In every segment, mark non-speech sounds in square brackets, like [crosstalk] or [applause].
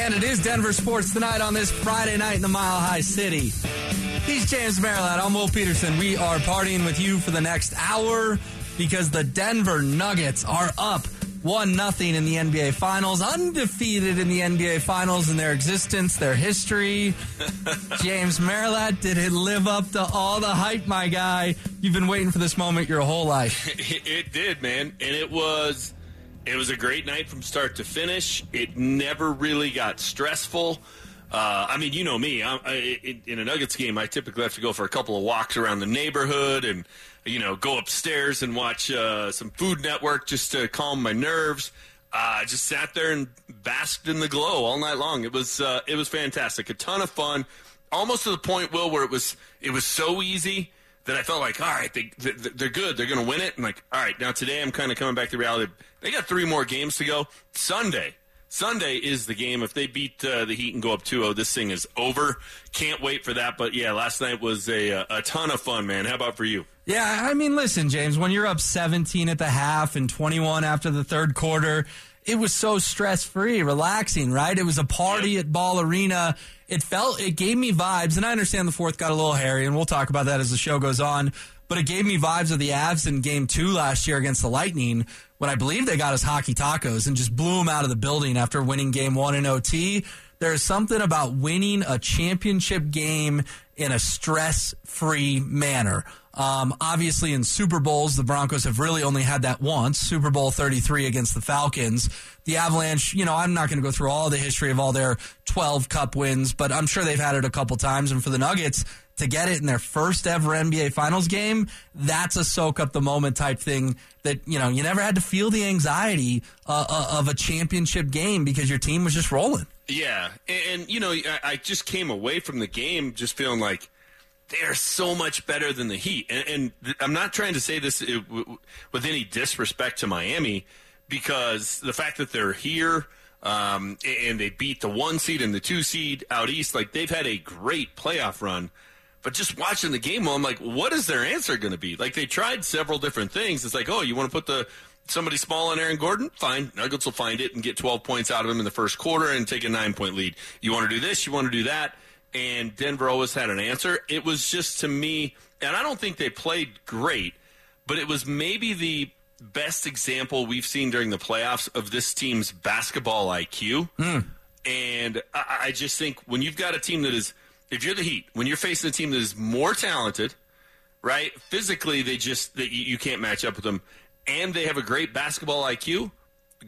And it is Denver Sports Tonight on this Friday night in the Mile High City. He's James Merilatt. I'm Will Petersen. We are partying with you for the next hour because the Denver Nuggets are up 1 nothing in the NBA Finals, undefeated in the NBA Finals in their existence, their history. [laughs] James Merilatt, did it live up to all the hype, my guy? You've been waiting for this moment your whole life. [laughs] it did, man. And it was it was a great night from start to finish. It never really got stressful. Uh, I mean, you know me. I, I, in a Nuggets game, I typically have to go for a couple of walks around the neighborhood and, you know, go upstairs and watch uh, some Food Network just to calm my nerves. I uh, just sat there and basked in the glow all night long. It was uh, it was fantastic, a ton of fun, almost to the point, Will, where it was it was so easy that I felt like, all right, they, they're good. They're going to win it. And like, all right, now today I'm kind of coming back to reality. They got three more games to go. Sunday. Sunday is the game. If they beat uh, the Heat and go up 2-0, this thing is over. Can't wait for that. But yeah, last night was a, a ton of fun, man. How about for you? Yeah, I mean, listen, James, when you're up 17 at the half and 21 after the third quarter, it was so stress free, relaxing, right? It was a party at Ball Arena it felt it gave me vibes, and I understand the fourth got a little hairy, and we'll talk about that as the show goes on. But it gave me vibes of the Avs in Game Two last year against the Lightning, when I believe they got us hockey tacos and just blew them out of the building after winning Game One in OT. There's something about winning a championship game in a stress free manner. Um, obviously, in Super Bowls, the Broncos have really only had that once Super Bowl 33 against the Falcons. The Avalanche, you know, I'm not going to go through all the history of all their 12 cup wins, but I'm sure they've had it a couple times. And for the Nuggets, to get it in their first ever NBA Finals game, that's a soak up the moment type thing that, you know, you never had to feel the anxiety uh, uh, of a championship game because your team was just rolling. Yeah. And, and you know, I, I just came away from the game just feeling like, they are so much better than the Heat. And, and th- I'm not trying to say this uh, with any disrespect to Miami because the fact that they're here um, and they beat the one seed and the two seed out east, like they've had a great playoff run. But just watching the game, I'm like, what is their answer going to be? Like they tried several different things. It's like, oh, you want to put the somebody small on Aaron Gordon? Fine. Nuggets will find it and get 12 points out of him in the first quarter and take a nine point lead. You want to do this? You want to do that? and Denver always had an answer. It was just to me, and I don't think they played great, but it was maybe the best example we've seen during the playoffs of this team's basketball IQ. Mm. And I, I just think when you've got a team that is, if you're the Heat, when you're facing a team that is more talented, right? Physically, they just that you can't match up with them, and they have a great basketball IQ.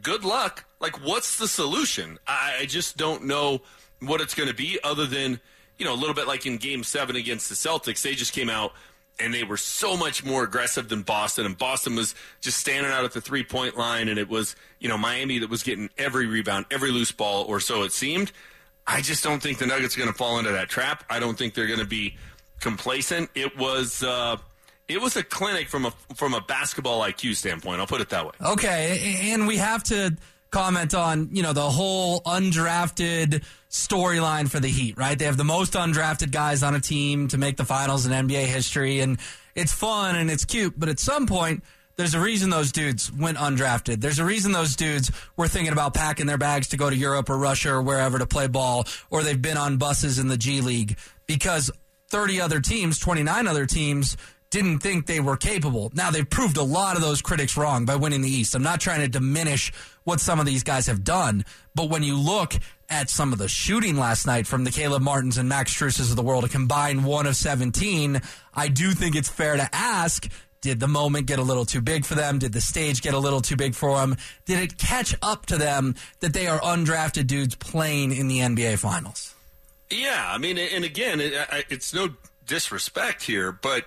Good luck. Like, what's the solution? I, I just don't know what it's going to be, other than you know a little bit like in Game Seven against the Celtics. They just came out and they were so much more aggressive than Boston, and Boston was just standing out at the three point line, and it was you know Miami that was getting every rebound, every loose ball, or so it seemed. I just don't think the Nuggets are going to fall into that trap. I don't think they're going to be complacent. It was. Uh, it was a clinic from a from a basketball IQ standpoint. I'll put it that way. Okay, and we have to comment on you know the whole undrafted storyline for the Heat, right? They have the most undrafted guys on a team to make the finals in NBA history, and it's fun and it's cute, but at some point, there's a reason those dudes went undrafted. There's a reason those dudes were thinking about packing their bags to go to Europe or Russia or wherever to play ball, or they've been on buses in the G League because 30 other teams, 29 other teams, didn't think they were capable. Now they've proved a lot of those critics wrong by winning the East. I'm not trying to diminish what some of these guys have done, but when you look at some of the shooting last night from the Caleb Martins and Max Struses of the world, a combined one of 17, I do think it's fair to ask did the moment get a little too big for them? Did the stage get a little too big for them? Did it catch up to them that they are undrafted dudes playing in the NBA Finals? Yeah, I mean, and again, it, it's no disrespect here, but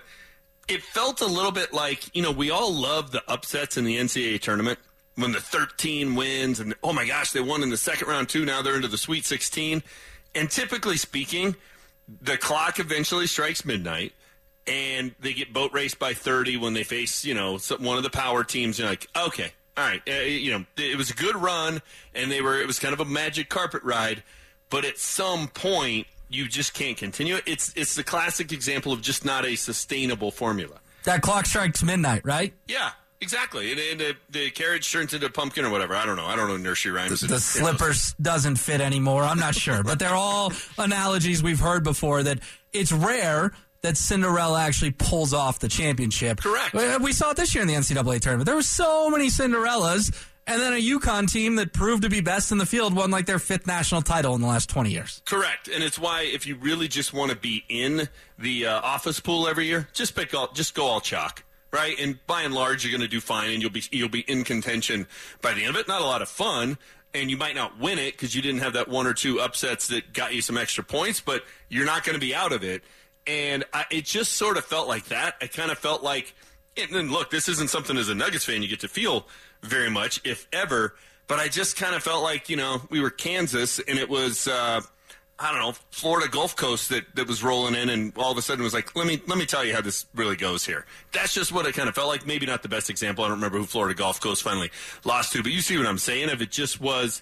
it felt a little bit like, you know, we all love the upsets in the NCAA tournament when the 13 wins and oh my gosh, they won in the second round too. Now they're into the Sweet 16. And typically speaking, the clock eventually strikes midnight and they get boat raced by 30 when they face, you know, one of the power teams. You're like, okay, all right, uh, you know, it was a good run and they were, it was kind of a magic carpet ride. But at some point, you just can't continue it. It's, it's the classic example of just not a sustainable formula. That clock strikes midnight, right? Yeah, exactly. And, and the, the carriage turns into a pumpkin or whatever. I don't know. I don't know nursery rhymes. The, the slippers doesn't fit anymore. I'm not sure, but they're all analogies we've heard before. That it's rare that Cinderella actually pulls off the championship. Correct. We saw it this year in the NCAA tournament. There were so many Cinderellas, and then a UConn team that proved to be best in the field won like their fifth national title in the last 20 years. Correct, and it's why if you really just want to be in the uh, office pool every year, just pick all, just go all chalk. Right, and by and large, you're going to do fine, and you'll be you'll be in contention by the end of it. Not a lot of fun, and you might not win it because you didn't have that one or two upsets that got you some extra points, but you're not going to be out of it. And I, it just sort of felt like that. I kind of felt like, and look, this isn't something as a Nuggets fan you get to feel very much, if ever. But I just kind of felt like you know we were Kansas, and it was. Uh, I don't know, Florida Gulf Coast that, that was rolling in and all of a sudden was like, let me let me tell you how this really goes here. That's just what it kind of felt like. Maybe not the best example. I don't remember who Florida Gulf Coast finally lost to, but you see what I'm saying. If it just was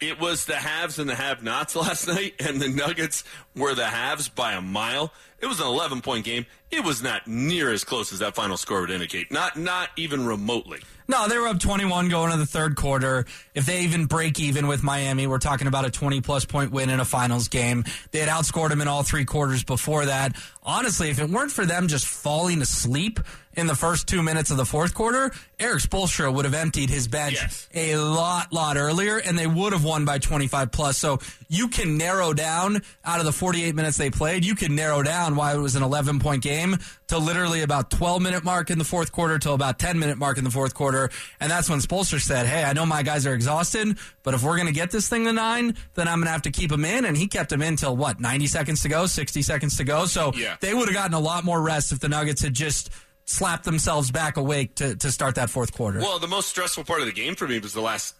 it was the haves and the have nots [laughs] last night, and the Nuggets were the haves by a mile. It was an 11 point game. It was not near as close as that final score would indicate. Not not even remotely. No, they were up 21 going into the third quarter. If they even break even with Miami, we're talking about a 20 plus point win in a finals game. They had outscored them in all three quarters before that. Honestly, if it weren't for them just falling asleep in the first two minutes of the fourth quarter, Erik Spoelstra would have emptied his bench yes. a lot, lot earlier, and they would have won by 25 plus. So you can narrow down out of the 48 minutes they played, you can narrow down why it was an 11 point game to literally about 12 minute mark in the fourth quarter to about 10 minute mark in the fourth quarter. And that's when Spoelstra said, Hey, I know my guys are exhausted, but if we're going to get this thing to nine, then I'm going to have to keep them in. And he kept them in till what, 90 seconds to go, 60 seconds to go. So yeah. they would have gotten a lot more rest if the Nuggets had just slap themselves back awake to, to start that fourth quarter. Well, the most stressful part of the game for me was the last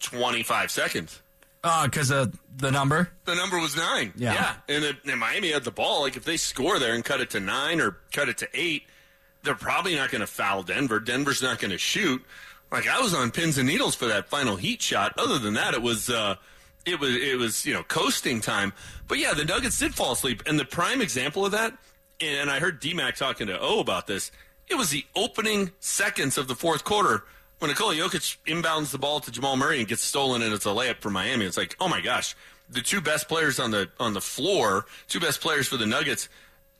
25 seconds. Uh, because of the number? The number was nine. Yeah. yeah. And, it, and Miami had the ball. Like, if they score there and cut it to nine or cut it to eight, they're probably not going to foul Denver. Denver's not going to shoot. Like, I was on pins and needles for that final heat shot. Other than that, it was. Uh, it was it was you know coasting time, but yeah, the Nuggets did fall asleep, and the prime example of that, and I heard DMAC talking to O about this. It was the opening seconds of the fourth quarter when Nikola Jokic inbounds the ball to Jamal Murray and gets stolen, and it's a layup for Miami. It's like, oh my gosh, the two best players on the on the floor, two best players for the Nuggets,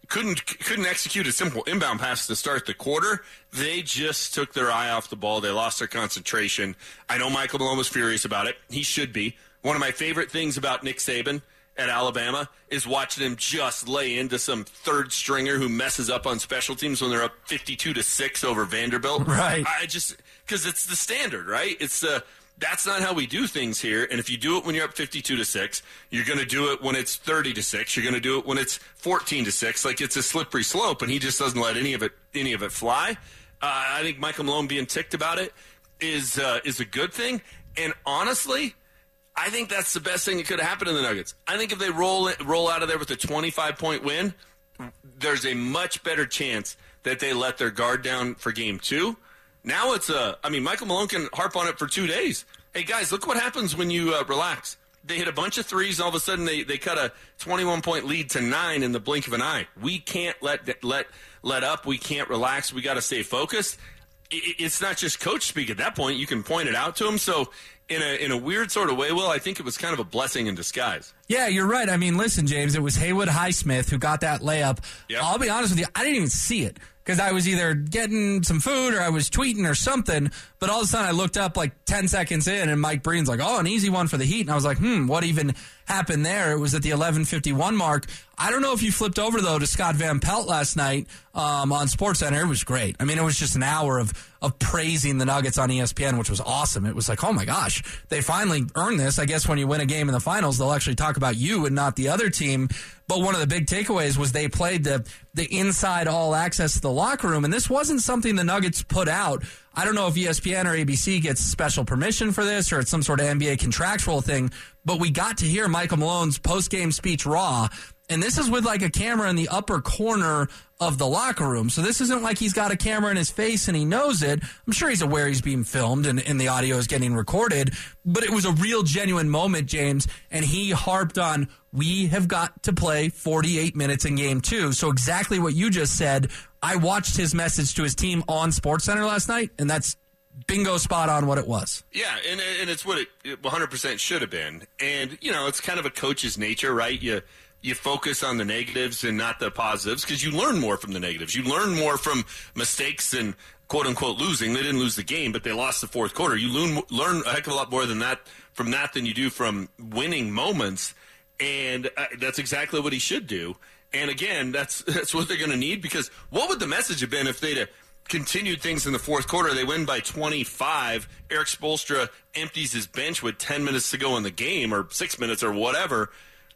couldn't couldn't execute a simple inbound pass to start the quarter. They just took their eye off the ball. They lost their concentration. I know Michael Malone was furious about it. He should be. One of my favorite things about Nick Saban at Alabama is watching him just lay into some third stringer who messes up on special teams when they're up 52 to 6 over Vanderbilt. [laughs] Right. I just cuz it's the standard, right? It's the uh, that's not how we do things here. And if you do it when you're up 52 to 6, you're going to do it when it's 30 to 6. You're going to do it when it's 14 to 6. Like it's a slippery slope and he just doesn't let any of it any of it fly. Uh, I think Michael Malone being ticked about it is uh, is a good thing. And honestly, I think that's the best thing that could have happened in the Nuggets. I think if they roll roll out of there with a 25 point win, there's a much better chance that they let their guard down for game two. Now it's a, I mean, Michael Malone can harp on it for two days. Hey guys, look what happens when you uh, relax. They hit a bunch of threes, and all of a sudden they, they cut a 21 point lead to nine in the blink of an eye. We can't let let let up. We can't relax. We got to stay focused. It's not just coach speak at that point. You can point it out to him. So in a in a weird sort of way, Will, I think it was kind of a blessing in disguise. Yeah, you're right. I mean, listen, James, it was Haywood Highsmith who got that layup. Yep. I'll be honest with you, I didn't even see it because I was either getting some food or I was tweeting or something. But all of a sudden, I looked up like 10 seconds in, and Mike Breen's like, "Oh, an easy one for the Heat," and I was like, "Hmm, what even happened there?" It was at the 11:51 mark. I don't know if you flipped over though to Scott Van Pelt last night um, on SportsCenter. It was great. I mean, it was just an hour of of praising the Nuggets on ESPN, which was awesome. It was like, oh my gosh, they finally earned this. I guess when you win a game in the finals, they'll actually talk about you and not the other team. But one of the big takeaways was they played the the inside all access to the locker room, and this wasn't something the Nuggets put out. I don't know if ESPN or ABC gets special permission for this or it's some sort of NBA contractual thing, but we got to hear Michael Malone's post game speech raw. And this is with like a camera in the upper corner of the locker room. So this isn't like he's got a camera in his face and he knows it. I'm sure he's aware he's being filmed and, and the audio is getting recorded, but it was a real genuine moment, James. And he harped on, we have got to play 48 minutes in game two. So exactly what you just said I watched his message to his team on SportsCenter last night, and that's bingo spot on what it was. Yeah, and and it's what it 100% should have been. And you know, it's kind of a coach's nature, right? You you focus on the negatives and not the positives because you learn more from the negatives. You learn more from mistakes and quote unquote losing. They didn't lose the game, but they lost the fourth quarter. You learn learn a heck of a lot more than that from that than you do from winning moments. And uh, that's exactly what he should do. And again, that's [laughs] that's what they're going to need because what would the message have been if they'd continued things in the fourth quarter? They win by 25. Erik Spoelstra empties his bench with 10 minutes to go in the game or six minutes or whatever.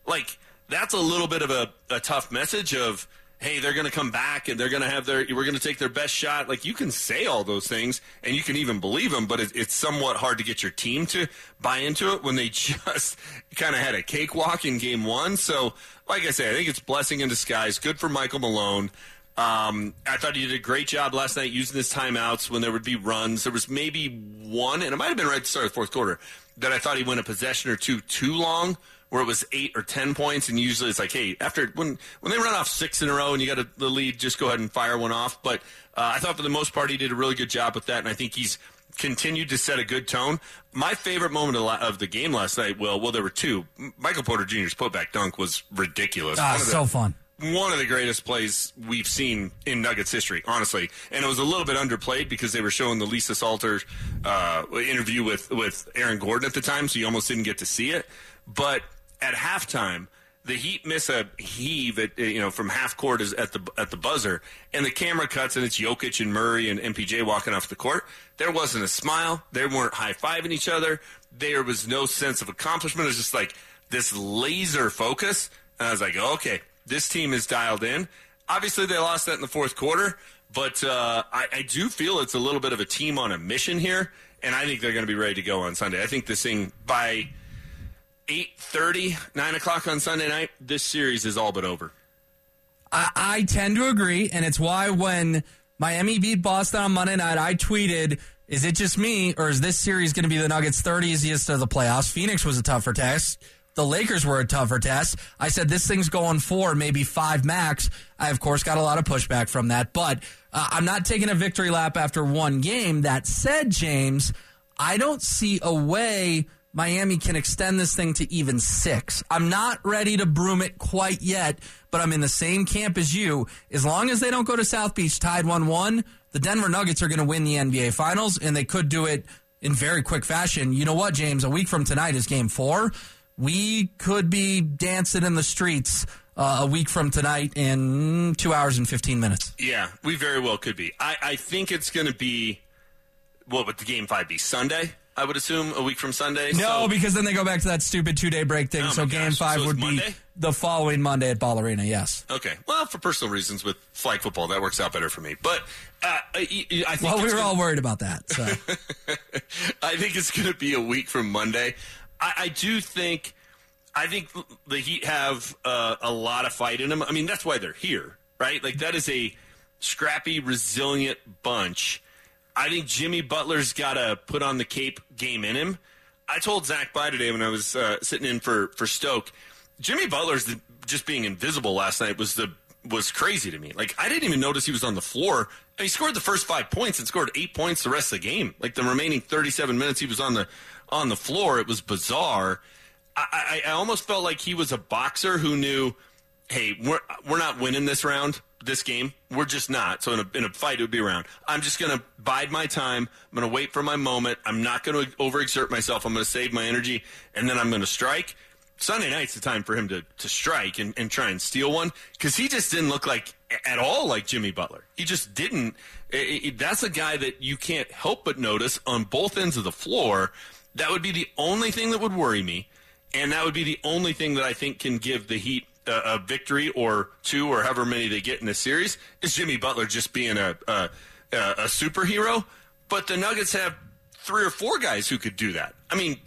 Like that's a little bit of a, a tough message of hey they're going to come back and they're going to have their we're going to take their best shot. Like you can say all those things and you can even believe them but it, it's somewhat hard to get your team to buy into it when they [laughs] just kind of had a cakewalk in game one. So like i say i think it's blessing in disguise. Good for michael malone. Um, I thought he did a great job last night using his timeouts when there would be runs. There was maybe one, and it might have been right the start the fourth quarter, that I thought he went a possession or two too long where it was eight or ten points, and usually it's like, hey, after when when they run off six in a row and you got a, the lead, just go ahead and fire one off. But uh, I thought for the most part he did a really good job with that, and I think he's continued to set a good tone. My favorite moment of the game last night, well, well, there were two. Michael Porter Jr.'s putback dunk was ridiculous. Ah, so fun one of the greatest plays we've seen in Nuggets history, honestly. And it was a little bit underplayed because they were showing the Lisa Salters uh, interview with, with Aaron Gordon at the time, so you almost didn't get to see it. But at halftime, the Heat miss a heave at you know from half court is at the at the buzzer, and the camera cuts and it's Jokic and Murray and MPJ walking off the court. There wasn't a smile. They weren't high fiving each other. There was no sense of accomplishment. It was just like this laser focus. And I was like, okay, this team is dialed in. Obviously, they lost that in the fourth quarter, but uh, I, I do feel it's a little bit of a team on a mission here, and I think they're going to be ready to go on Sunday. I think this thing by 8.30, 9 o'clock on Sunday night, this series is all but over. I, I tend to agree, and it's why when Miami beat Boston on Monday night, I tweeted, is it just me, or is this series going to be the Nuggets' third easiest of the playoffs? Phoenix was a tougher test. The Lakers were a tougher test. I said this thing's going four, maybe five max. I, of course, got a lot of pushback from that, but uh, I'm not taking a victory lap after one game. That said, James, I don't see a way – Miami can extend this thing to even six. I'm not ready to broom it quite yet, but I'm in the same camp as you. As long as they don't go to South Beach tied 1 1, the Denver Nuggets are going to win the NBA Finals, and they could do it in very quick fashion. You know what, James? A week from tonight is game four. We could be dancing in the streets uh, a week from tonight in two hours and 15 minutes. Yeah, we very well could be. I, I think it's going to be, what would the game five be? Sunday? I would assume a week from Sunday. No, so. because then they go back to that stupid two day break thing. Oh so game gosh. five so would Monday? be the following Monday at Ball Arena. Yes. Okay. Well, for personal reasons with flag football, that works out better for me. But uh, I think well, we were gonna, all worried about that. So [laughs] I think it's going to be a week from Monday. I, I, do think. I think the Heat have uh, a lot of fight in them. I mean, that's why they're here, right? Like that is a scrappy, resilient bunch I think Jimmy Butler's got to put on the cape game in him. I told Zach Bye today when I was uh, sitting in for, for Stoke, Jimmy Butler's the, just being invisible last night was the was crazy to me. Like I didn't even notice he was on the floor. He scored the first five points and scored eight points the rest of the game. Like the remaining 37 minutes he was on the on the floor, it was bizarre. I, I, I almost felt like he was a boxer who knew, hey, we're we're not winning this round this game. We're just not. So in a, in a fight, it would be around. I'm just going to bide my time. I'm going to wait for my moment. I'm not going to overexert myself. I'm going to save my energy, and then I'm going to strike. Sunday night's the time for him to, to strike and, and try and steal one because he just didn't look like at all like Jimmy Butler. He just didn't. It, it, that's a guy that you can't help but notice on both ends of the floor. That would be the only thing that would worry me, and that would be the only thing that I think can give the Heat a, a, victory or two or however many they get in the series is Jimmy Butler just being a, a, a superhero. But the Nuggets have three or four guys who could do that. I mean,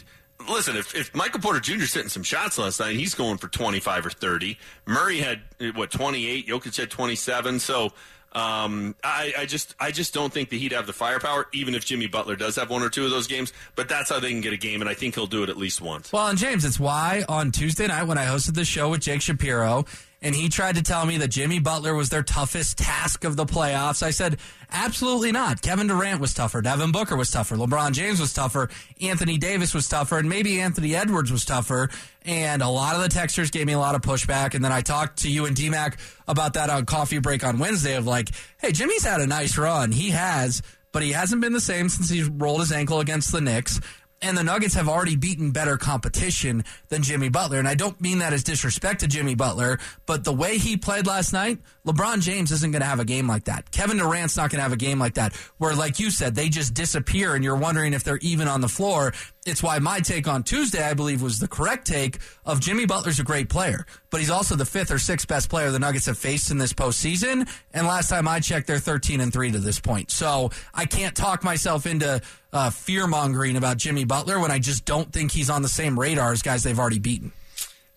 listen, if, if Michael Porter Jr. hitting some shots last night, he's going for 25 or 30. Murray had, what, 28? Jokic had 27. So um, I, I, just I just don't think the Heat have the firepower, even if Jimmy Butler does have one or two of those games. But that's how they can get a game, and I think he'll do it at least once. Well, and James, it's why on Tuesday night when I hosted the show with Jake Shapiro, and he tried to tell me that Jimmy Butler was their toughest task of the playoffs. I said, absolutely not. Kevin Durant was tougher. Devin Booker was tougher. LeBron James was tougher. Anthony Davis was tougher. And maybe Anthony Edwards was tougher. And a lot of the texters gave me a lot of pushback. And then I talked to you and DMAC about that on coffee break on Wednesday of like, hey, Jimmy's had a nice run. He has, but he hasn't been the same since he rolled his ankle against the Knicks and the Nuggets have already beaten better competition than Jimmy Butler. And I don't mean that as disrespect to Jimmy Butler, but the way he played last night, LeBron James isn't going to have a game like that. Kevin Durant's not going to have a game like that, where, like you said, they just disappear and you're wondering if they're even on the floor. It's why my take on Tuesday, I believe, was the correct take of Jimmy Butler's a great player, but he's also the fifth or sixth best player the Nuggets have faced in this postseason. And last time I checked, they're 13 and 3 to this point. So I can't talk myself into uh, fear mongering about Jimmy Butler when I just don't think he's on the same radar as guys they've already beaten.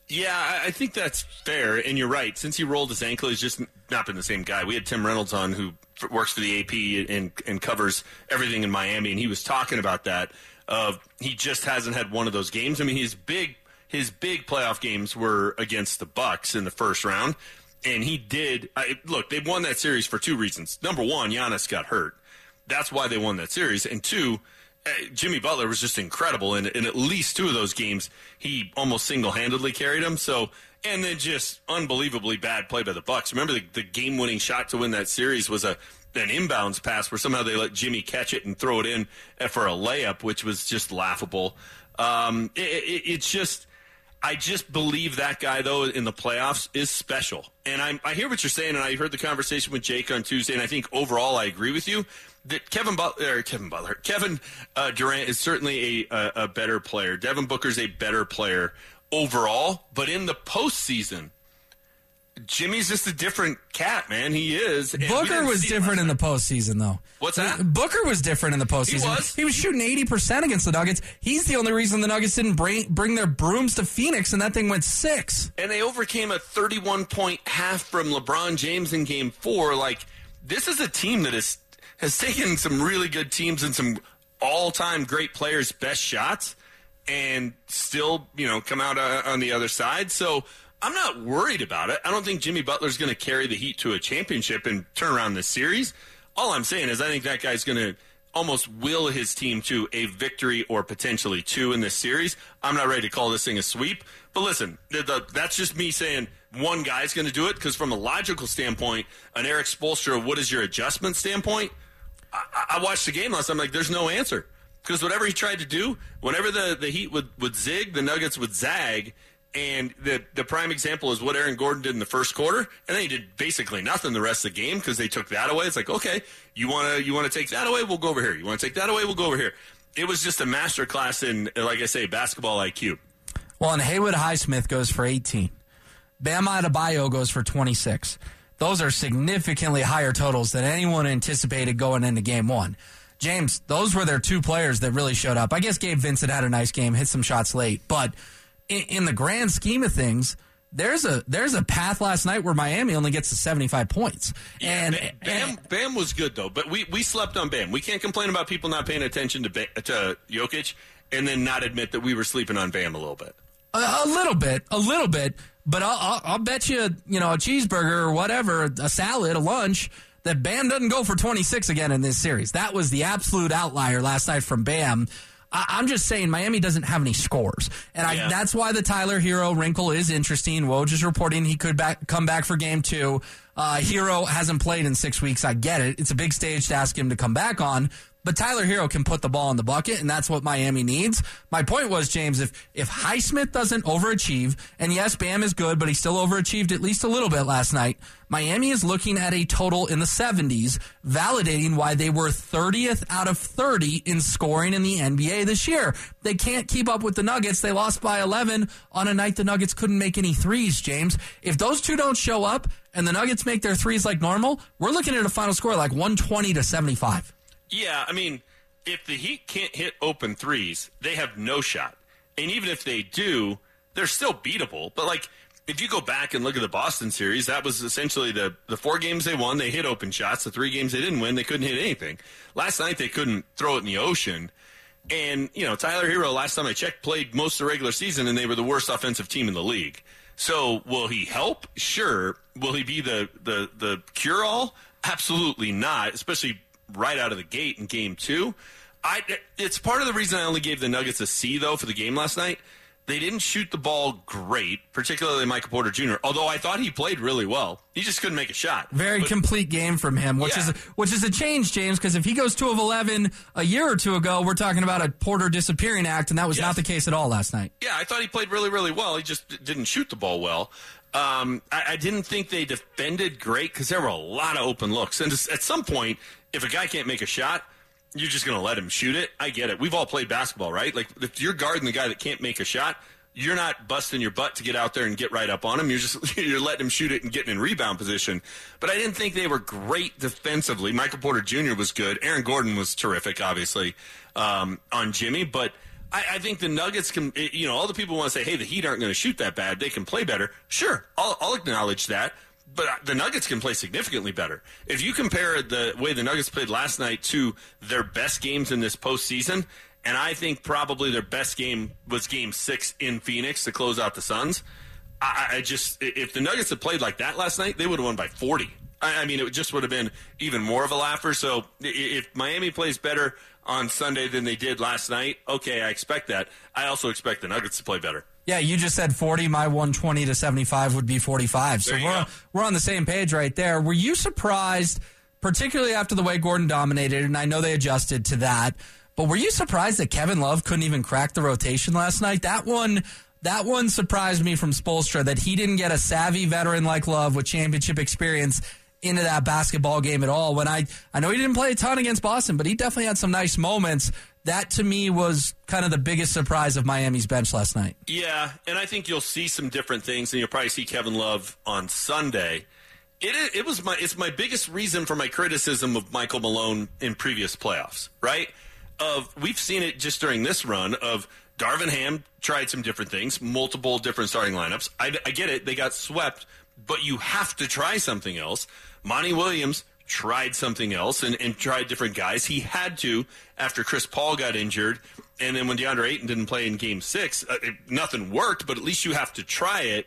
Yeah, I think that's fair, and you're right. Since he rolled his ankle, he's just not been the same guy. We had Tim Reynolds on, who works for the AP and and covers everything in Miami, and he was talking about that. Of he just hasn't had one of those games. I mean, his big his big playoff games were against the Bucks in the first round, and he did. I, look, they won that series for two reasons. Number one, Giannis got hurt. That's why they won that series, and two uh, Jimmy Butler was just incredible. And in at least two of those games, he almost single handedly carried them. So, and then just unbelievably bad play by the Bucks. Remember the, the game winning shot to win that series was a an inbounds pass where somehow they let Jimmy catch it and throw it in for a layup, which was just laughable. Um, it, it, it's just. I just believe that guy, though, in the playoffs is special. And I, I hear what you're saying, and I heard the conversation with Jake on Tuesday, and I think overall I agree with you that Kevin Butler, Kevin Butler, Kevin uh, Durant is certainly a, a, a better player. Devin Booker's a better player overall, but in the postseason, Jimmy's just a different cat, man. He is. Booker was different in the postseason, though. What's that? Booker was different in the postseason. He was. He was shooting eighty percent against the Nuggets. He's the only reason the Nuggets didn't bring bring their brooms to Phoenix, and that thing went six. And they overcame a thirty-one point half from LeBron James in Game Four. Like this is a team that is has taken some really good teams and some all-time great players' best shots, and still, you know, come out uh, on the other side. So I'm not worried about it. I don't think Jimmy Butler's going to carry the Heat to a championship and turn around this series. All I'm saying is I think that guy's going to almost will his team to a victory or potentially two in this series. I'm not ready to call this thing a sweep, but listen, the, the, that's just me saying one guy's going to do it because from a logical standpoint, an Erik Spoelstra, what is your adjustment standpoint? I, I watched the game last. I'm like, there's no answer because whatever he tried to do, whenever the, the Heat would, would zig, the Nuggets would zag. And the the prime example is what Aaron Gordon did in the first quarter, and then he did basically nothing the rest of the game because they took that away. It's like, okay, you want to you want to take that away, we'll go over here. You want to take that away, we'll go over here. It was just a master class in, like I say, basketball IQ. Well, and Haywood Highsmith goes for 18. Bam Adebayo goes for 26. Those are significantly higher totals than anyone anticipated going into game one. James, those were their two players that really showed up. I guess Gabe Vincent had a nice game, hit some shots late, but in, in the grand scheme of things, there's a there's a path last night where Miami only gets to 75 points. Yeah, and Bam, and, Bam was good though, but we, we slept on Bam. We can't complain about people not paying attention to to Jokic and then not admit that we were sleeping on Bam a little bit. A, a little bit, a little bit, but I'll, I'll, I'll bet you, you know, a cheeseburger or whatever, a salad, a lunch, that Bam doesn't go for 26 again in this series. That was the absolute outlier last night from Bam. I, am just saying Miami doesn't have any scores, and I, yeah. that's why the Tyler Herro wrinkle is interesting. Woj is reporting he could back, come back for game two. Uh, Herro hasn't played in six weeks. I get it. It's a big stage to ask him to come back on, but Tyler Herro can put the ball in the bucket, and that's what Miami needs. My point was, James, if if Highsmith doesn't overachieve, and yes, Bam is good, but he still overachieved at least a little bit last night. Miami is looking at a total in the 70s, validating why they were 30th out of 30 in scoring in the NBA this year. They can't keep up with the Nuggets. They lost by 11 on a night the Nuggets couldn't make any threes, James. If those two don't show up and the Nuggets make their threes like normal, we're looking at a final score like 120 to 75. Yeah, I mean, if the Heat can't hit open threes, they have no shot. And even if they do, they're still beatable. But like if you go back and look at the Boston series, that was essentially the the four games they won, they hit open shots. The three games they didn't win, they couldn't hit anything. Last night they couldn't throw it in the ocean. And, you know, Tyler Herro, last time I checked, played most of the regular season and they were the worst offensive team in the league. So will he help? Sure. Will he be the the the cure all? Absolutely not. Especially right out of the gate in game two. I it's part of the reason I only gave the Nuggets a C though for the game last night. They didn't shoot the ball great, particularly Michael Porter Jr. Although I thought he played really well, he just couldn't make a shot. Very But- complete game from him, which Yeah. is which is a change, James. Because if he goes two of eleven a year or two ago, we're talking about a Porter disappearing act, and that was Yes. not the case at all last night. Yeah, I thought he played really, really well. He just didn't shoot the ball well. Um, I, I didn't think they defended great because there were a lot of open looks. And just, at some point, if a guy can't make a shot, you're just going to let him shoot it. I get it. We've all played basketball, right? Like if you're guarding the guy that can't make a shot, you're not busting your butt to get out there and get right up on him. You're just [laughs] you're letting him shoot it and getting in rebound position. But I didn't think they were great defensively. Michael Porter Jr. was good. Aaron Gordon was terrific, obviously um, on Jimmy. But I, I think the Nuggets can. You know, all the people want to say, "Hey, the Heat aren't going to shoot that bad. They can play better." Sure, I'll, I'll acknowledge that. But the Nuggets can play significantly better. If you compare the way the Nuggets played last night to their best games in this postseason, and I think probably their best game was Game Six in Phoenix to close out the Suns. I, I just if the Nuggets had played like that last night, they would have won by forty. I, I mean, it just would have been even more of a laugher. So if Miami plays better on Sunday than they did last night, okay, I expect that. I also expect the Nuggets to play better. Yeah, you just said 40. My 120 to 75 would be 45. So we're, go. we're on the same page right there. Were you surprised, particularly after the way Gordon dominated, and I know they adjusted to that, but were you surprised that Kevin Love couldn't even crack the rotation last night? That one. That one surprised me from Spoelstra that he didn't get a savvy veteran like Love with championship experience into that basketball game at all. When I I know he didn't play a ton against Boston, but he definitely had some nice moments. That to me was kind of the biggest surprise of Miami's bench last night. Yeah, and I think you'll see some different things, and you'll probably see Kevin Love on Sunday. It it was my it's my biggest reason for my criticism of Michael Malone in previous playoffs. Right? Of we've seen it just during this run of Darvin Ham tried some different things, multiple different starting lineups. I, I get it; they got swept, but you have to try something else. Monty Williams tried something else and, and tried different guys. He had to after Chris Paul got injured, and then when DeAndre Ayton didn't play in Game Six, uh, it, nothing worked. But at least you have to try it.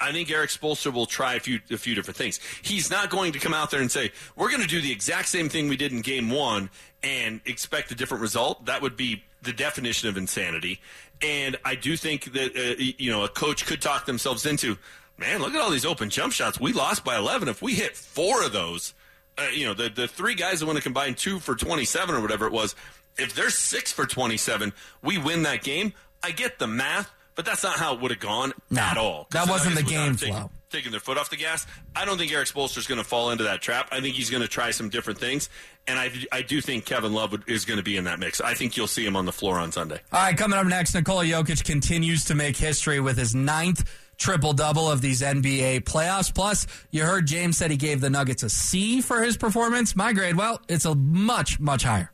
I think Erik Spoelstra will try a few a few different things. He's not going to come out there and say we're going to do the exact same thing we did in Game One and expect a different result. That would be the definition of insanity. And I do think that uh, you know a coach could talk themselves into, man, look at all these open jump shots. We lost by 11. If we hit four of those, uh, you know, the, the three guys that want to combine two for 27 or whatever it was, if they're six for 27, we win that game. I get the math, but that's not how it would have gone No, at all. that wasn't the game have flow. Taking their foot off the gas. I don't think Erik Spoelstra's going to fall into that trap. I think he's going to try some different things. And I, I do think Kevin Love is going to be in that mix. I think you'll see him on the floor on Sunday. All right, coming up next, Nikola Jokic continues to make history with his ninth triple double of these NBA playoffs. Plus, you heard James said he gave the Nuggets a C for his performance. My grade, well, it's a much, much higher.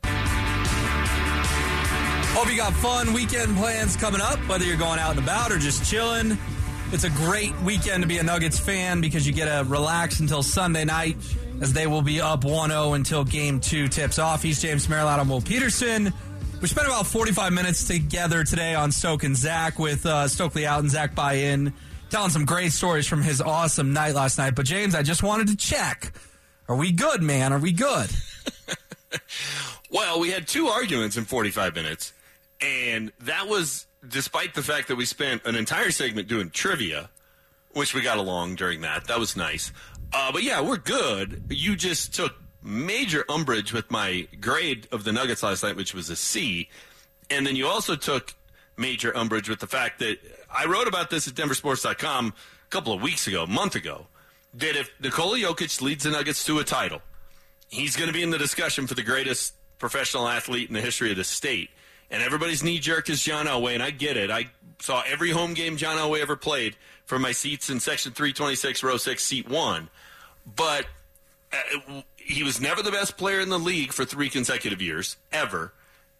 Hope you got fun weekend plans coming up, whether you're going out and about or just chilling. It's a great weekend to be a Nuggets fan because you get to relax until Sunday night as they will be up 1 0 until game two tips off. He's James Merilatt I'm Will Petersen. We spent about 45 minutes together today on Stoke and Zach with uh, Stokley out and Zach Bye in, telling some great stories from his awesome night last night. But, James, I just wanted to check. Are we good, man? Are we good? [laughs] Well, we had two arguments in 45 minutes, and that was despite the fact that we spent an entire segment doing trivia, which we got along during that. That was nice. Uh, but yeah, we're good. You just took major umbrage with my grade of the Nuggets last night, which was a C. And then you also took major umbrage with the fact that I wrote about this at DenverSports.com a couple of weeks ago, a month ago, that if Nikola Jokic leads the Nuggets to a title, he's going to be in the discussion for the greatest professional athlete in the history of the state. And everybody's knee jerk is John Elway, and I get it. I saw every home game John Elway ever played from my seats in section 326, row 6, seat 1. But uh, he was never the best player in the league for three consecutive years, ever.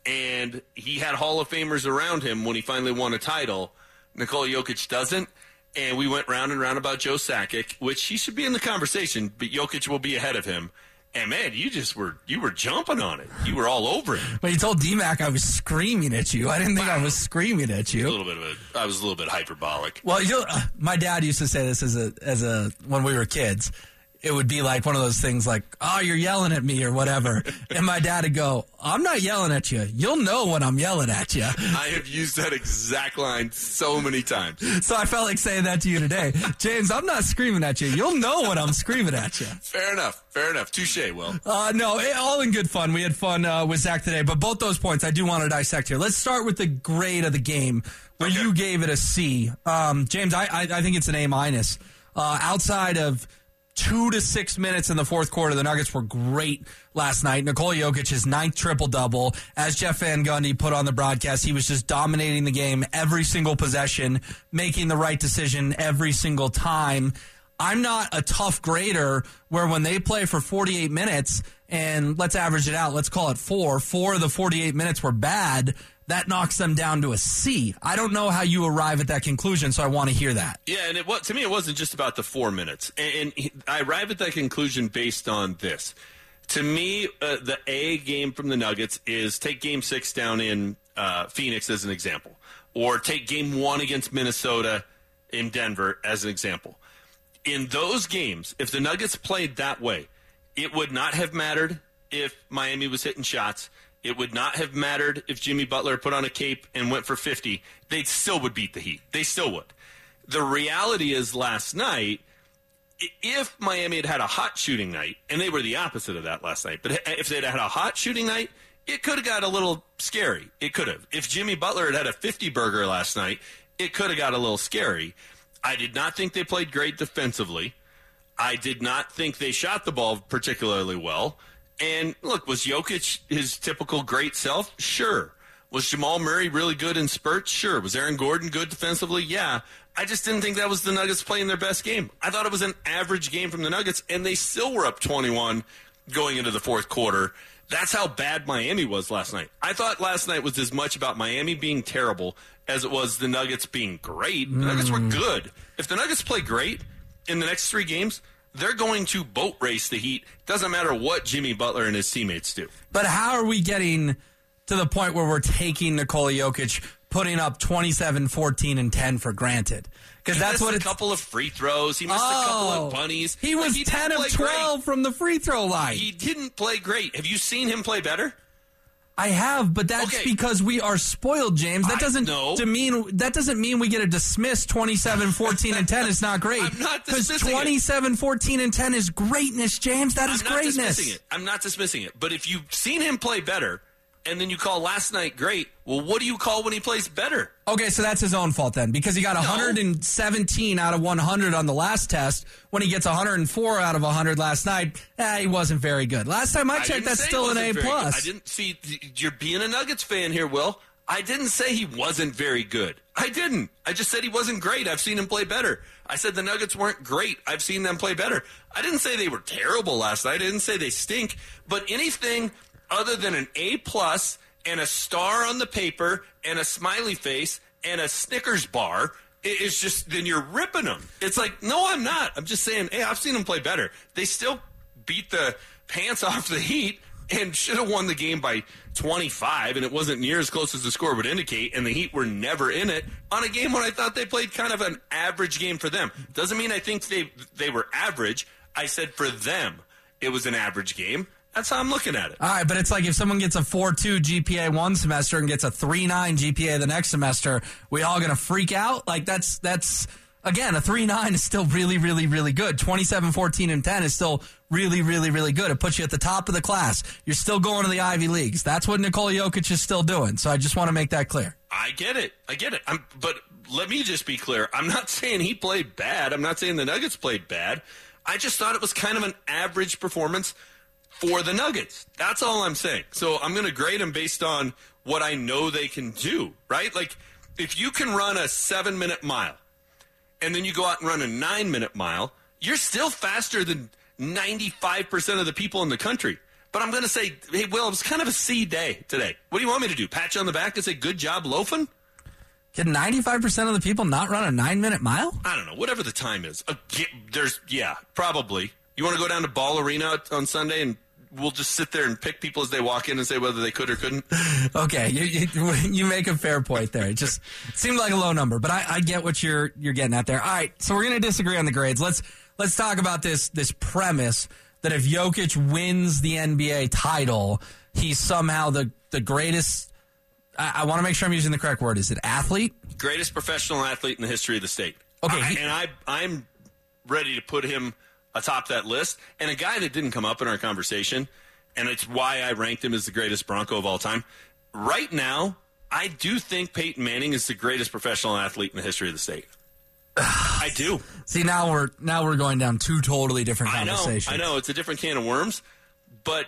And he had Hall of Famers around him when he finally won a title. Nikola Jokic doesn't. And we went round and round about Joe Sakic, which he should be in the conversation, but Jokic will be ahead of him. And man, you just were you were jumping on it. You were all over it. But you told DMAC I was screaming at you, I didn't think I was screaming at you. A little bit of a I was a little bit hyperbolic. Well, you know, uh, my dad used to say this as a as a when we were kids. It would be like one of those things like, "Oh, you're yelling at me" or whatever, and my dad would go, "I'm not yelling at you. You'll know when I'm yelling at you." I have used that exact line so many times. So I felt like saying that to you today, James. I'm not screaming at you. You'll know when I'm screaming at you. Fair enough. Fair enough. Touche, Will. Uh, no, it, all in good fun. We had fun uh, with Zach today, but both those points I do want to dissect here. Let's start with the grade of the game, where Okay. you gave it a C. Um, James, I, I, I think it's an A minus. Uh, outside of two to six minutes in the fourth quarter, the Nuggets were great last night. Nikola Jokic, his ninth triple double. As Jeff Van Gundy put on the broadcast, he was just dominating the game every single possession, making the right decision every single time. I'm not a tough grader where when they play for 48 minutes and let's average it out, let's call it four, four of the 48 minutes were bad. That knocks them down to a C. I don't know how you arrive at that conclusion, so I want to hear that. Yeah, and it was, to me, it wasn't just about the four minutes. And, and I arrived at that conclusion based on this. To me, uh, the A game from the Nuggets is take game six down in uh, Phoenix as an example, or take game one against Minnesota in Denver as an example. In those games, if the Nuggets played that way, it would not have mattered if Miami was hitting shots. It would not have mattered if Jimmy Butler put on a cape and went for 50. They still would beat the Heat. They still would. The reality is last night, if Miami had had a hot shooting night, and they were the opposite of that last night, but if they'd had a hot shooting night, it could have got a little scary. It could have. If Jimmy Butler had had a 50 burger last night, it could have got a little scary. I did not think they played great defensively. I did not think they shot the ball particularly well. And look, was Jokic his typical great self? Sure. Was Jamal Murray really good in spurts? Sure. Was Aaron Gordon good defensively? Yeah. I just didn't think that was the Nuggets playing their best game. I thought it was an average game from the Nuggets, and they still were up 21 going into the fourth quarter. That's how bad Miami was last night. I thought last night was as much about Miami being terrible as it was the Nuggets being great. The Nuggets were mm. good. If the Nuggets play great in the next three games, they're going to boat race the Heat. Doesn't matter what Jimmy Butler and his teammates do. But how are we getting to the point where we're taking Nikola Jokic, putting up 27, 14, and 10 for granted? Because that's what a couple of free throws. He missed a couple Oh, of bunnies. He was didn't 10 of play 12 from the free throw line. He didn't play great. Have you seen him play better? I have, but that's Okay. because we are spoiled, James. That doesn't demean that doesn't mean we get to dismiss 27, 14, and 10 is not great. [laughs] I'm not Because dismissing it. 27, 14, and 10 is greatness, James. That is I'm not greatness. dismissing it. I'm not dismissing it. But if you've seen him play better, and then you call last night great, well, what do you call when he plays better? Okay, so that's his own fault then, because he got 117 out of 100 on the last test. When he gets 104 out of 100 last night, eh, he wasn't very good. Last time I I checked, didn't that's still an A good. plus. I didn't see you're being a Nuggets fan here, Will. I didn't say he wasn't very good. I didn't. I just said he wasn't great. I've seen him play better. I said the Nuggets weren't great. I've seen them play better. I didn't say they were terrible last night. I didn't say they stink. But anything other than an A plus and a star on the paper and a smiley face and a Snickers bar i- is just then you're ripping them. It's like no, I'm not. I'm just saying. Hey, I've seen them play better. They still beat the pants [laughs] off the Heat and should have won the game by 25, and it wasn't near as close as the score would indicate, and the Heat were never in it on a game when I thought they played kind of an average game for them. Doesn't mean I think they they were average. I said for them it was an average game. That's how I'm looking at it. All right, but it's like if someone gets a 4.2 GPA one semester and gets a 3.9 GPA the next semester, we all going to freak out? Like that's that's again, a 3.9 is still really really really good. 27, 14 and 10 is still really really really good. It puts you at the top of the class. You're still going to the Ivy Leagues. That's what Nikola Jokic is still doing. So I just want to make that clear. I get it. I get it. I'm, but let me just be clear. I'm not [laughs] saying he played bad. I'm not saying the Nuggets played bad. I just thought it was kind of an average performance for the Nuggets. That's all I'm saying. So I'm going to grade them based on what I know they can do, right? Like, if you can run a seven minute mile and then you go out and run a nine minute mile, you're still faster than 95% of the people in the country. But I'm going to say, hey, Will, it was kind of a C day today. What do you want me to do? Pat you on the back and say, good job loafing? Can 95% of the people not run a nine minute mile? I don't know, whatever the time is. Uh, there's, yeah, probably. You want to go down to Ball Arena on Sunday and we'll just sit there and pick people as they walk in and say whether they could or couldn't. [laughs] Okay, you, you, [laughs] you make a fair point there. It just seemed like a low number, but I, I get what you're you're getting at there. All right, so we're going to disagree on the grades. Let's let's talk about this this premise that if Jokic wins the NBA title, he's somehow the the greatest. I, I want to make sure I'm using the correct word. Is it athlete? Greatest professional athlete in the history of the state. Okay, I- he- and I I'm ready to put him atop that list. And a guy that didn't come up in our conversation, and it's why I ranked him as the greatest Bronco of all time. Right now, I do think Peyton Manning is the greatest professional athlete in the history of the state. [sighs] I do. See now we're now we're going down two totally different I know. conversations. I know. It's a different can of worms. But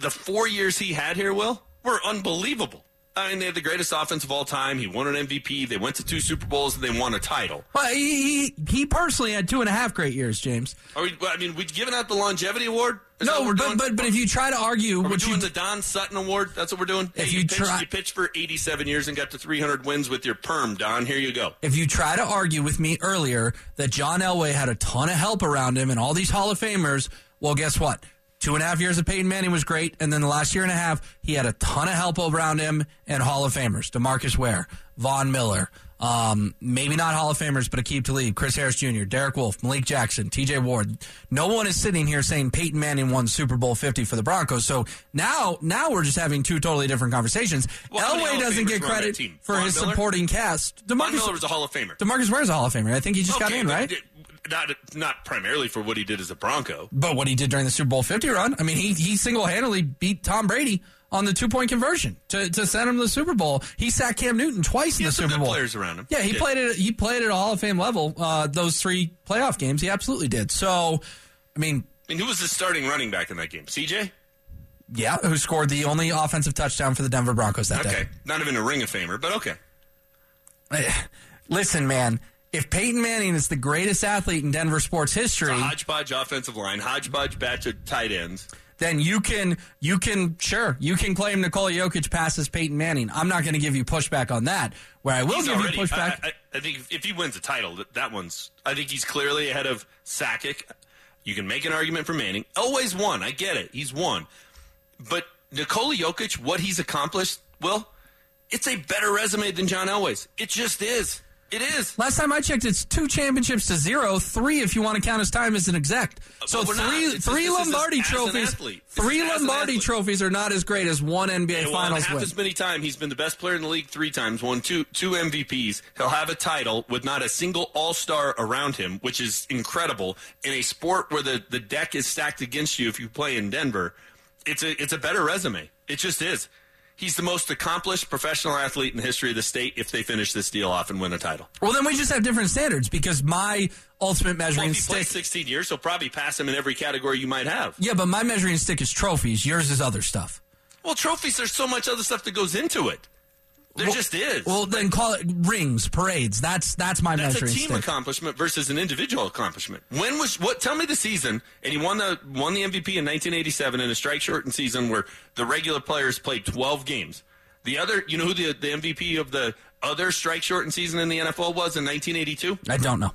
the four years he had here, Will, were unbelievable. I mean, they had the greatest offense of all time. He won an MVP. They went to two Super Bowls and they won a title. Well, he, he he personally had two and a half great years, James. Are we, I mean, we've given out the longevity award? Is No, we're but, doing? but but if you try to argue Are we doing you the Don Sutton Award? That's what we're doing. If Hey, you you, pitched, try- you pitched for 87 years and got to 300 wins with your perm, Don. Here you go. if you try to argue with me earlier that John Elway had a ton of help around him and all these Hall of Famers, well, guess what? Two and a half years of Peyton Manning was great, and then the last year and a half, he had a ton of help around him and Hall of Famers. Demarcus Ware, Von Miller, um, maybe not Hall of Famers, but Aqib Talib, Chris Harris Jr., Derek Wolfe, Malik Jackson, TJ Ward. No one is sitting here saying Peyton Manning won Super Bowl 50 for the Broncos. So now, now we're just having two totally different conversations. Well, Elway doesn't get were on that credit for Von his Miller? supporting cast. Von Demarcus, Miller was a Hall of Famer. Demarcus Ware's a Hall of Famer. I think he just got in, right? Not, not primarily for what he did as a Bronco. But what he did during the Super Bowl 50 run, I mean, he, he single handedly beat Tom Brady on the two point conversion to, to send him to the Super Bowl. He sacked Cam Newton twice He in the Super Bowl. players around him. Yeah, he Yeah. played it. He played at a Hall of Fame level. Uh, those three playoff games, he absolutely did. So, I mean, I mean, who was the starting running back in that game? CJ? yeah, who scored the only offensive touchdown for the Denver Broncos that Okay. day? Not even a ring of famer, but okay. [sighs] Listen, man, if Peyton Manning is the greatest athlete in Denver sports history, A hodgepodge offensive line, hodgepodge batch of tight ends. then you can you can sure you can claim Nikola Jokic passes Peyton Manning. I'm not going to give you pushback on that. Where I will He's give already, you pushback. I, I, I think if, if he wins a title, that, that one's. I think he's clearly ahead of Sakic. You can make an argument for Manning. Always won. I get it. He's won. But Nikola Jokic, what he's accomplished, well, it's a better resume than John Elway's. It just is. It is. Last time I checked, it's two championships to zero, three if you want to count his time uh, as an exec. So three three is Lombardi trophies, three is as an Lombardi trophies are not as great as one NBA He Finals half win. as many times. He's been the best player in the league three times. Won two two MVPs. He'll have a title with not a single All Star around him, which is incredible in a sport where the, the deck is stacked against you. If you play in Denver, it's a it's a better resume. It just is. He's the most accomplished professional athlete in the history of the state. If they finish this deal off and win a title, Well, then we just have different standards because my ultimate well, measuring plays stick. 16 years, he'll probably pass him in every category you might have. Yeah, but my measuring stick is trophies. Yours is other stuff. Well, trophies. There's so much other stuff that goes into it. There Well- just is. Well, then call it rings, parades. That's that's my That's a team stick. accomplishment versus an individual accomplishment. When was what? Tell me the season, and he won the won the MVP in 1987 in a strike shortened season where the regular players played 12 games. The other, you know who the the MVP of the other strike shortened season in the NFL was in 1982? I don't know.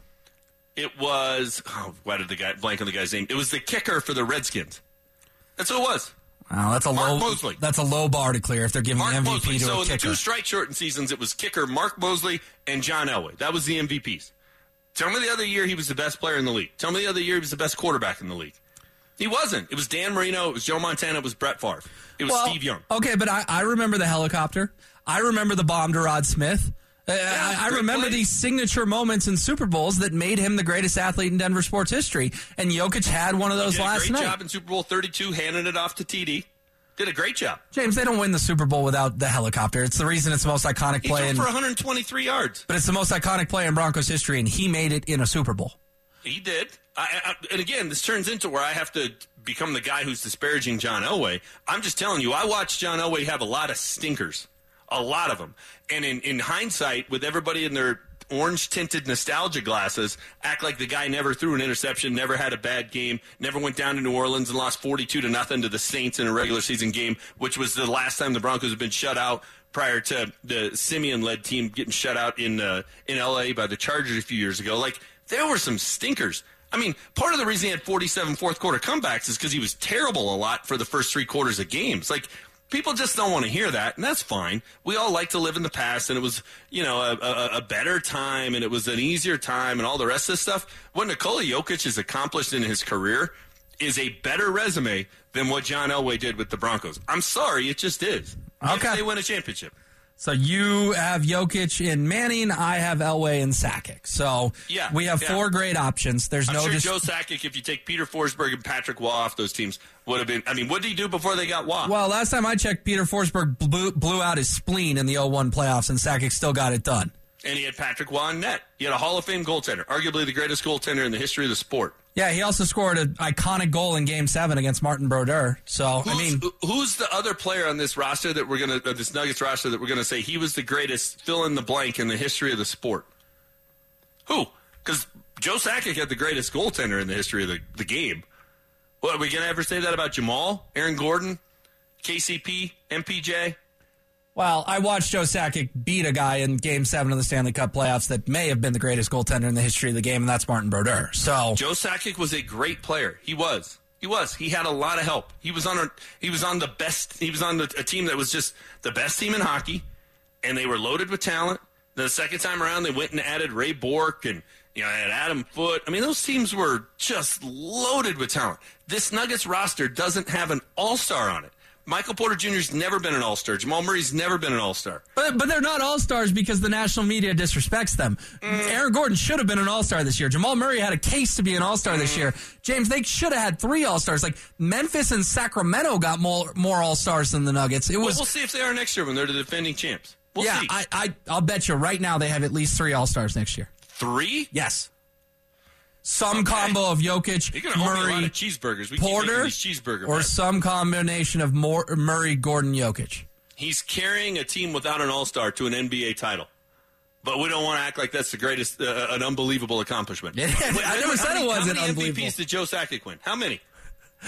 It was oh, why did the guy blank on the guy's name? It was the kicker for the Redskins. That's who it was. Wow, that's a Mark low. Moseley. That's a low bar to clear if they're giving Mark the MVP Moseley. to So a in the kicker. two strike shortened seasons, it was kicker Mark Moseley and John Elway. That was the MVPs. Tell me the other year he was the best player in the league. Tell me the other year he was the best quarterback in the league. He wasn't. It was Dan Marino. It was Joe Montana. It was Brett Favre. It was Well, Steve Young. Okay, but I, I remember the helicopter. I remember the bomb to Rod Smith. Uh, I, I remember play. these signature moments in Super Bowls that made him the greatest athlete in Denver sports history. And Jokic had one of those Did a last great night. job in Super Bowl 32, handing it off to TD. Did a great job. James, they don't win the Super Bowl without the helicopter. It's the reason it's the most iconic He play, in, for 123 yards. but it's the most iconic play in Broncos history, and he made it in a Super Bowl. He did. I, I, and again, this turns into where I have to become the guy who's disparaging John Elway. I'm just telling you, I watched John Elway have a lot of stinkers, a lot of them. And in, in hindsight, with everybody in their orange tinted nostalgia glasses, act like the guy never threw an interception, never had a bad game, never went down to New Orleans and lost 42 to nothing to the Saints in a regular season game, which was the last time the Broncos have been shut out prior to the Siemian led team getting shut out in uh, in LA by the Chargers a few years ago. Like there were some stinkers. I mean, part of the reason he had 47 fourth quarter comebacks is because he was terrible a lot for the first three quarters of games. Like, people just don't want to hear that, and that's fine. We all like to live in the past, and it was, you know, a, a, a better time, and it was an easier time, and all the rest of this stuff. What Nikola Jokic has accomplished in his career is a better resume than what John Elway did with the Broncos. I'm sorry, it just is. Okay. If they win a championship. So you have Jokic in Manning. I have Elway and Sakic. So Yeah, we have yeah. four great options. There's I'm no sure dis- Joe Sakic, if you take Peter Forsberg and Patrick Roy off those teams, would have been. I mean, what did he do before they got Roy? Well, last time I checked, Peter Forsberg blew, blew out his spleen in the 0-1 playoffs, and Sakic still got it done. And he had Patrick Roy net. He had a Hall of Fame goaltender, arguably the greatest goaltender in the history of the sport. Yeah, he also scored an iconic goal in Game Seven against Martin Brodeur. So Who's, I mean, who's the other player on this roster that we're gonna, uh, this Nuggets roster that we're gonna say he was the greatest fill in the blank in the history of the sport? Who? Because Joe Sakic had the greatest goaltender in the history of the, the game. What are we gonna ever say that about Jamal, Aaron Gordon, KCP, MPJ? Well, I watched Joe Sakic beat a guy in Game Seven of the Stanley Cup playoffs that may have been the greatest goaltender in the history of the game, and that's Martin Brodeur. So Joe Sakic was a great player. He was. He was. He had a lot of help. He was on a. He was on the best. He was on the, a team that was just the best team in hockey, and they were loaded with talent. The second time around, they went and added Ray Bourque and you know had Adam Foote. I mean, those teams were just loaded with talent. This Nuggets roster doesn't have an All Star on it. Michael Porter Jr.'s never been an All Star. Jamal Murray's never been an All Star. But, but they're not all stars because the national media disrespects them. Mm. Aaron Gordon should have been an all star this year. Jamal Murray had a case to be an all star this mm. year. James, they should have had three all stars. Like Memphis and Sacramento got more more all stars than the Nuggets. It was we'll see if they are next year when they're the defending champs. We'll yeah. see. I, I I'll bet you right now they have at least three all stars next year. Three? Yes. Some Okay. combo of Jokic, You're gonna owe me a lot Murray, of cheeseburgers. We Porter, cheeseburger or bets. some combination of Mor- Murray, Gordon, Jokic. He's carrying a team without an All Star to an NBA title. But we don't want to act like that's the greatest, uh, an unbelievable accomplishment. [laughs] I never said many- it wasn't How many unbelievable. MVPs did Joe Sakic win? How many?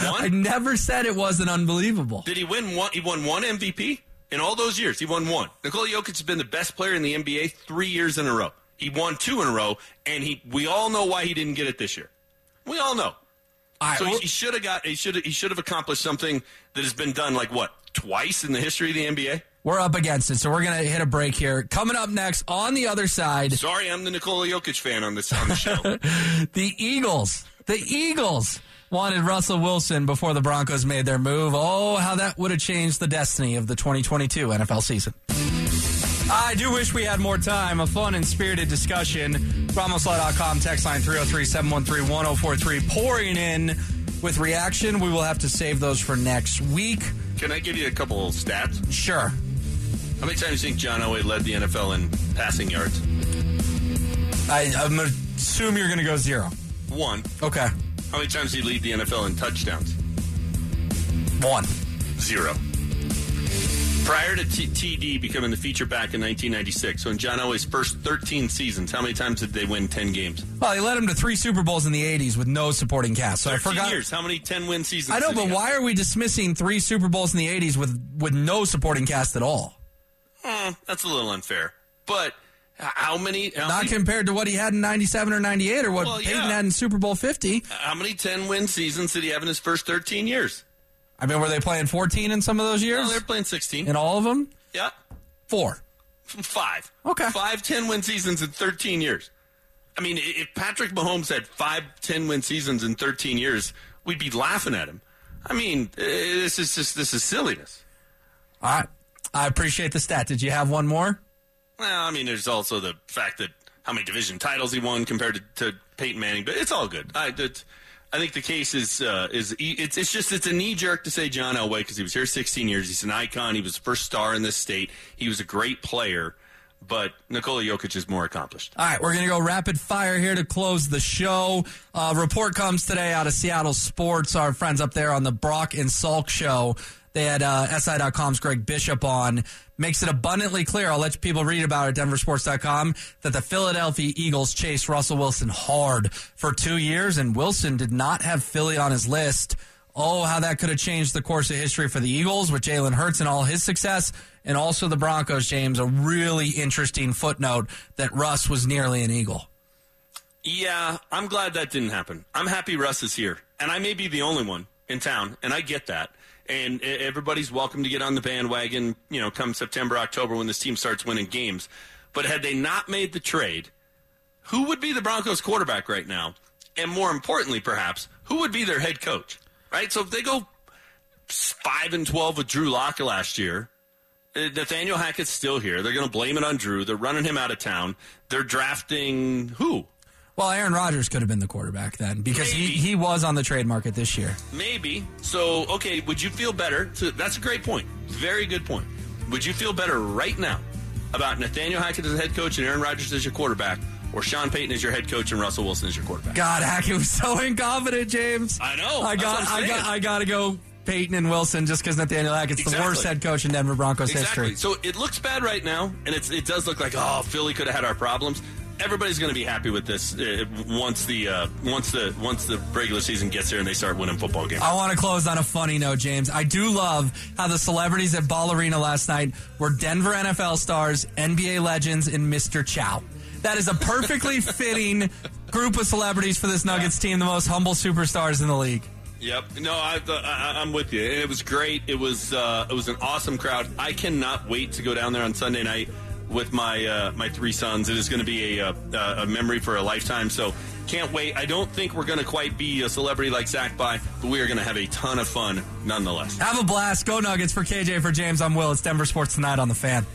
One? I never said it wasn't unbelievable. did he win one? He won one MVP in all those years. He won one. Nikola Jokic has been the best player in the NBA three years in a row. He won two in a row, and he. We all know why he didn't get it this year. We all know. All So he, well- he should have got. He should. He should have accomplished something that has been done like what twice in the history of the NBA. We're up against it, so we're going to hit a break here. Coming up next on the other side, Sorry, I'm the Nikola Jokic fan on this on the show. [laughs] the Eagles. The Eagles wanted Russell Wilson before the Broncos made their move. Oh, how that would have changed the destiny of the 2022 NFL season. I do wish we had more time. A fun and spirited discussion. RamosLaw.com text line 303 713 1043 pouring in with reaction. We will have to save those for next week. Can I give you a couple of stats? Sure. How many times do you think John Elway led the NFL in passing yards? I, I'm assume you're going to go zero. One. Okay. How many times did he lead the NFL in touchdowns? One. Zero. Prior to T- TD becoming the feature back in 1996, so in John Elway's first 13 seasons, how many times did they win 10 games? Well, he led him to three Super Bowls in the 80s with no supporting cast. So I forgot. years. How many 10 win seasons? I know, but have? why are we dismissing three Super Bowls in the 80s with, with no supporting cast at all? Eh, that's a little unfair. But how many? How Not many, compared to what he had in 97 or 98 or what Well, Peyton yeah. had in Super Bowl 50. how many 10 win seasons did he have in his first 13 years? I mean, were they playing 14 in some of those years? No, they're playing 16. in all of them? Yeah. Four. [laughs] Five. Okay. Five 10 win seasons in 13 years. I mean, if Patrick Mahomes had five 10 win seasons in 13 years, we'd be laughing at him. I mean, this is just, this is silliness. All right. I appreciate the stat. Did you have one more? Well, I mean, there's also the fact that how many division titles he won compared to, to Peyton Manning, but it's all good. I, that, I think the case is uh, is it's it's just it's a knee jerk to say John Elway because he was here 16 years. He's an icon. He was the first star in this state. He was a great player, but Nikola Jokic is more accomplished. All right, we're going to go rapid fire here to close the show. Uh, report comes today out of Seattle Sports. Our friends up there on the Brock and Salk show. They had uh, SI.com's Greg Bishop on. Makes it abundantly clear. I'll let people read about it at DenverSports.com that the Philadelphia Eagles chased Russell Wilson hard for two years, and Wilson did not have Philly on his list. Oh, how that could have changed the course of history for the Eagles with Jalen Hurts and all his success, and also the Broncos, James. A really interesting footnote that Russ was nearly an Eagle. Yeah, I'm glad that didn't happen. I'm happy Russ is here, and I may be the only one in town, and I get that. And everybody's welcome to get on the bandwagon, you know, come September, October when this team starts winning games. But had they not made the trade, who would be the Broncos quarterback right now? And more importantly, perhaps, who would be their head coach? Right? So if they go 5 and 12 with Drew Lock last year, uh, Nathaniel Hackett's still here. They're going to blame it on Drew. They're running him out of town. They're drafting who? Well, Aaron Rodgers could have been the quarterback then because he, he was on the trade market this year. Maybe. So, okay, would you feel better? To, that's a great point. Very good point. Would you feel better right now about Nathaniel Hackett as head coach and Aaron Rodgers as your quarterback or Sean Payton as your head coach and Russell Wilson as your quarterback? God, Hackett was so [laughs] incompetent, James. I know. I got I got I got to go Payton and Wilson just because Nathaniel Hackett's exactly. the worst head coach in Denver Broncos exactly. history. So it looks bad right now, and it does look like oh Philly could have had our problems. Everybody's going to be happy with this uh, once the uh, once the once the regular season gets here and they start winning football games. I want to close on a funny note, James. I do love how the celebrities at Ball Arena last night were Denver NFL stars, NBA legends, and Mr. Chow. That is a perfectly [laughs] fitting group of celebrities for this Nuggets team, the most humble superstars in the league. Yep. No, I, am with you. It was great. It was uh, it was an awesome crowd. I cannot wait to go down there on Sunday night with my uh, my three sons. It is going to be a, a, uh, a memory for a lifetime. So can't wait. I don't think we're going to quite be a celebrity like Zach Bye, but we are going to have a ton of fun nonetheless. Have a blast. Go Nuggets for KJ for James. I'm Will. It's Denver Sports Tonight on the Fan.